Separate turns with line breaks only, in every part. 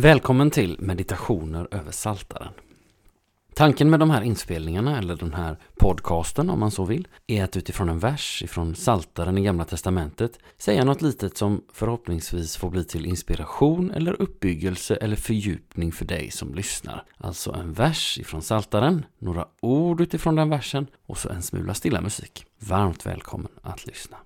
Välkommen till meditationer över Saltaren. Tanken med de här inspelningarna, eller den här podcasten om man så vill, är att utifrån en vers ifrån Saltaren i Gamla Testamentet säga något litet som förhoppningsvis får bli till inspiration eller uppbyggelse eller fördjupning för dig som lyssnar. Alltså en vers ifrån Saltaren, några ord utifrån den versen och så en smula stilla musik. Varmt välkommen att lyssna.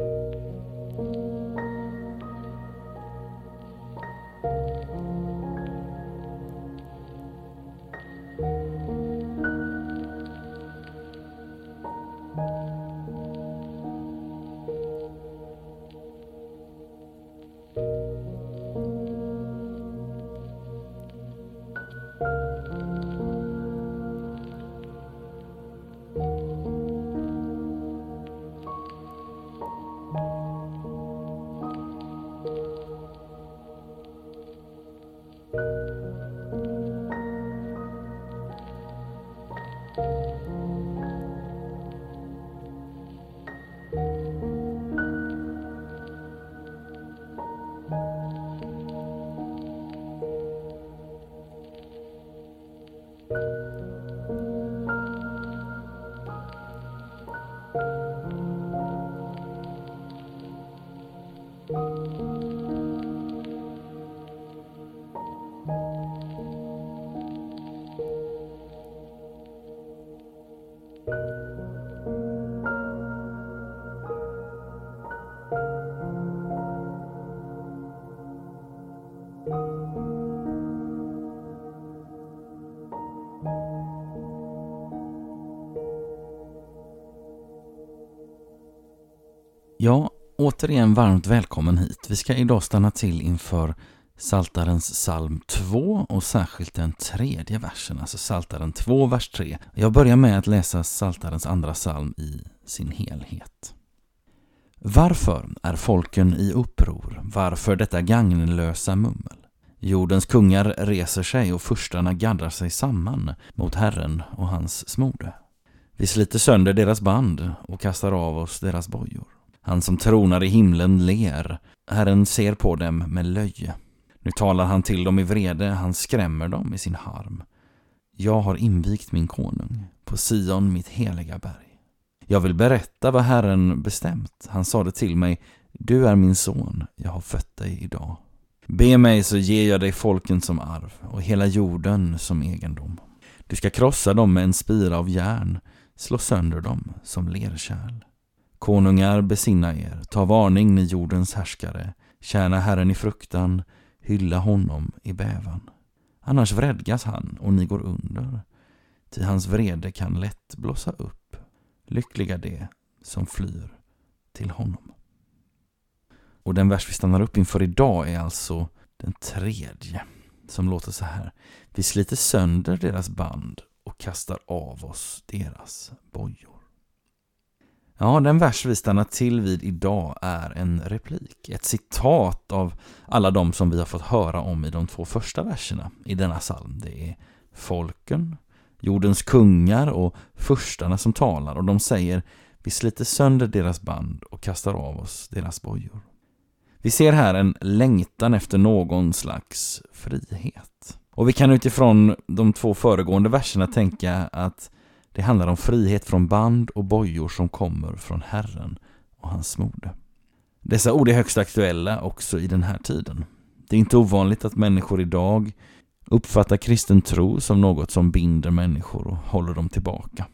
Ja, återigen varmt välkommen hit. Vi ska idag stanna till inför Saltarens psalm 2 och särskilt den tredje versen, alltså Saltaren 2, vers 3. Jag börjar med att läsa Saltarens andra psalm i sin helhet. Varför är folken i uppror? Varför detta gagnlösa mummel? Jordens kungar reser sig och furstarna gaddar sig samman mot Herren och hans smorde. Vi sliter sönder deras band och kastar av oss deras bojor. Han som tronar i himlen ler. Herren ser på dem med löje. Nu talar han till dem i vrede, han skrämmer dem i sin harm. Jag har invigt min konung på Sion, mitt heliga berg. Jag vill berätta vad Herren bestämt. Han sade till mig, du är min son, jag har fött dig idag. Be mig så ger jag dig folken som arv och hela jorden som egendom. Du ska krossa dem med en spira av järn, slå sönder dem som lerkärl. Konungar, besinna er, ta varning ni jordens härskare, tjäna Herren i fruktan, hylla honom i bävan. Annars vredgas han och ni går under, till hans vrede kan lätt blossa upp. Lyckliga de som flyr till honom. Och den vers vi stannar upp inför idag är alltså den tredje som låter så här. Vi sliter sönder deras band och kastar av oss deras bojor. Ja, den vers vi stannar till vid idag är en replik, ett citat av alla de som vi har fått höra om i de två första verserna i denna psalm. Det är folken, jordens kungar och furstarna som talar och de säger vi sliter sönder deras band och kastar av oss deras bojor. Vi ser här en längtan efter någon slags frihet. Och vi kan utifrån de två föregående verserna tänka att det handlar om frihet från band och bojor som kommer från Herren och hans mode. Dessa ord är högst aktuella också i den här tiden. Det är inte ovanligt att människor idag uppfattar kristen tro som något som binder människor och håller dem tillbaka.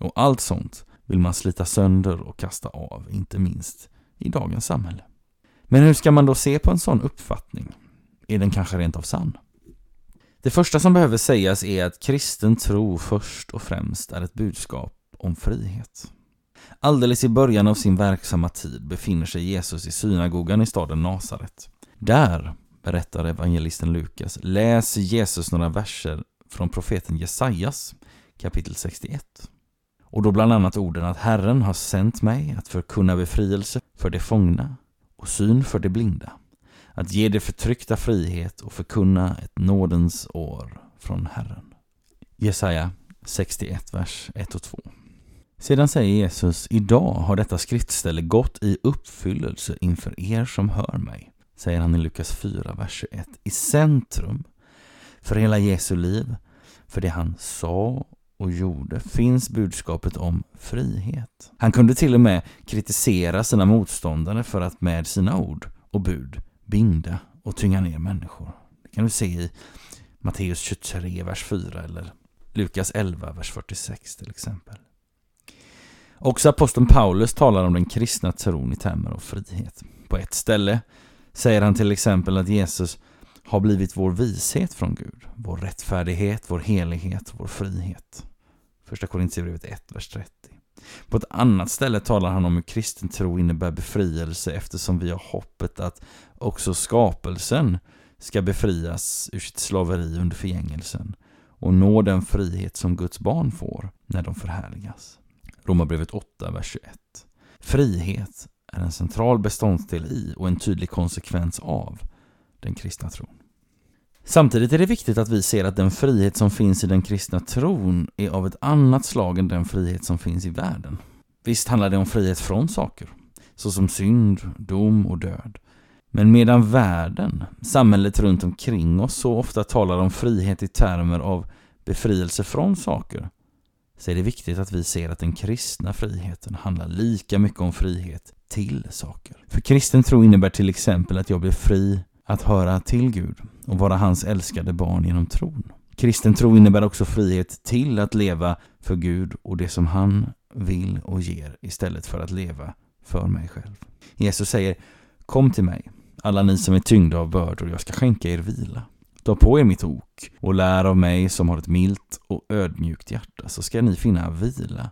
Och allt sånt vill man slita sönder och kasta av, inte minst i dagens samhälle. Men hur ska man då se på en sån uppfattning? Är den kanske rent av sann? Det första som behöver sägas är att kristen tro först och främst är ett budskap om frihet. Alldeles i början av sin verksamma tid befinner sig Jesus i synagogan i staden Nasaret. Där, berättar evangelisten Lukas, läser Jesus några verser från profeten Jesajas kapitel 61. Och då bland annat orden att Herren har sänt mig att förkunna befrielse för de fångna och syn för de blinda att ge det förtryckta frihet och förkunna ett nådens år från Herren. Jesaja 61, vers 1 och 2. Sedan säger Jesus, idag har detta skriftställe gått i uppfyllelse inför er som hör mig, säger han i Lukas 4, vers 21. I centrum för hela Jesu liv, för det han sa och gjorde, finns budskapet om frihet. Han kunde till och med kritisera sina motståndare för att med sina ord och bud binda och tynga ner människor. Det kan du se i Matteus 23, vers 4 eller Lukas 11, vers 46 till exempel. Också aposteln Paulus talar om den kristna tron i termer av frihet. På ett ställe säger han till exempel att Jesus har blivit vår vishet från Gud, vår rättfärdighet, vår helighet, vår frihet. Första Korintierbrevet 1, vers 30. På ett annat ställe talar han om hur kristen tro innebär befrielse eftersom vi har hoppet att också skapelsen ska befrias ur sitt slaveri under förgängelsen och nå den frihet som Guds barn får när de förhärligas. Romarbrevet 8, vers 21. Frihet är en central beståndsdel i och en tydlig konsekvens av den kristna tron. Samtidigt är det viktigt att vi ser att den frihet som finns i den kristna tron är av ett annat slag än den frihet som finns i världen. Visst handlar det om frihet från saker, såsom synd, dom och död. Men medan världen, samhället runt omkring oss, så ofta talar om frihet i termer av befrielse från saker, så är det viktigt att vi ser att den kristna friheten handlar lika mycket om frihet till saker. För kristen tro innebär till exempel att jag blir fri att höra till Gud och vara hans älskade barn genom tron. Kristen tro innebär också frihet till att leva för Gud och det som han vill och ger istället för att leva för mig själv. Jesus säger Kom till mig, alla ni som är tyngda av bördor, jag ska skänka er vila. Ta på er mitt ok och lär av mig som har ett milt och ödmjukt hjärta, så ska ni finna vila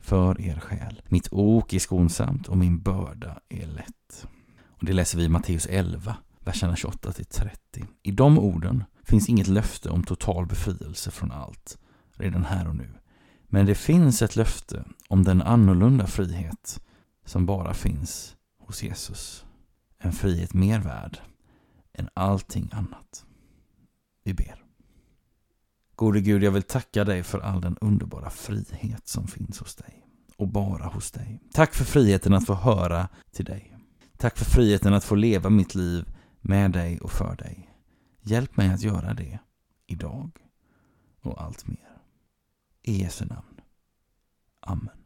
för er själ. Mitt ok är skonsamt och min börda är lätt. Och Det läser vi i Matteus 11, verserna 28-30. I de orden finns inget löfte om total befrielse från allt, redan här och nu. Men det finns ett löfte om den annorlunda frihet som bara finns hos Jesus. En frihet mer värd än allting annat. Vi ber. Gode Gud, jag vill tacka dig för all den underbara frihet som finns hos dig och bara hos dig. Tack för friheten att få höra till dig. Tack för friheten att få leva mitt liv med dig och för dig. Hjälp mig att göra det idag och allt mer. I Jesu namn. Amen.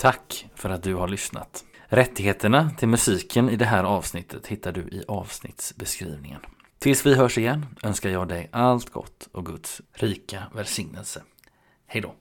Tack för att du har lyssnat. Rättigheterna till musiken i det här avsnittet hittar du i avsnittsbeskrivningen. Tills vi hörs igen önskar jag dig allt gott och Guds rika välsignelse. Hej då!